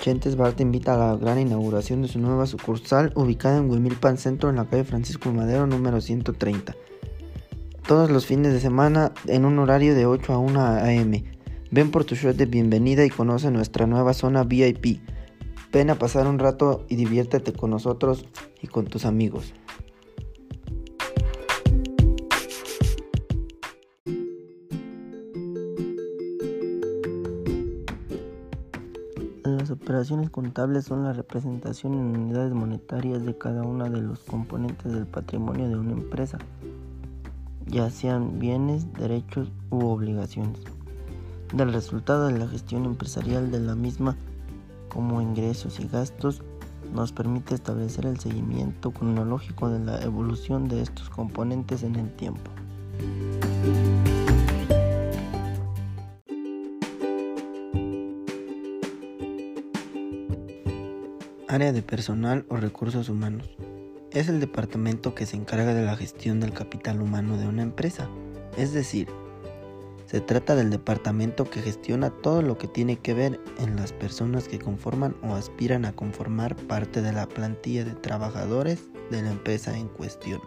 Chentes Bar te invita a la gran inauguración de su nueva sucursal ubicada en Huimilpan Centro en la calle Francisco Madero número 130. Todos los fines de semana en un horario de 8 a 1 am. Ven por tu shot de bienvenida y conoce nuestra nueva zona VIP. Ven a pasar un rato y diviértete con nosotros y con tus amigos. Las operaciones contables son la representación en unidades monetarias de cada uno de los componentes del patrimonio de una empresa, ya sean bienes, derechos u obligaciones, del resultado de la gestión empresarial de la misma como ingresos y gastos, nos permite establecer el seguimiento cronológico de la evolución de estos componentes en el tiempo. Área de personal o recursos humanos. Es el departamento que se encarga de la gestión del capital humano de una empresa. Es decir, se trata del departamento que gestiona todo lo que tiene que ver en las personas que conforman o aspiran a conformar parte de la plantilla de trabajadores de la empresa en cuestión.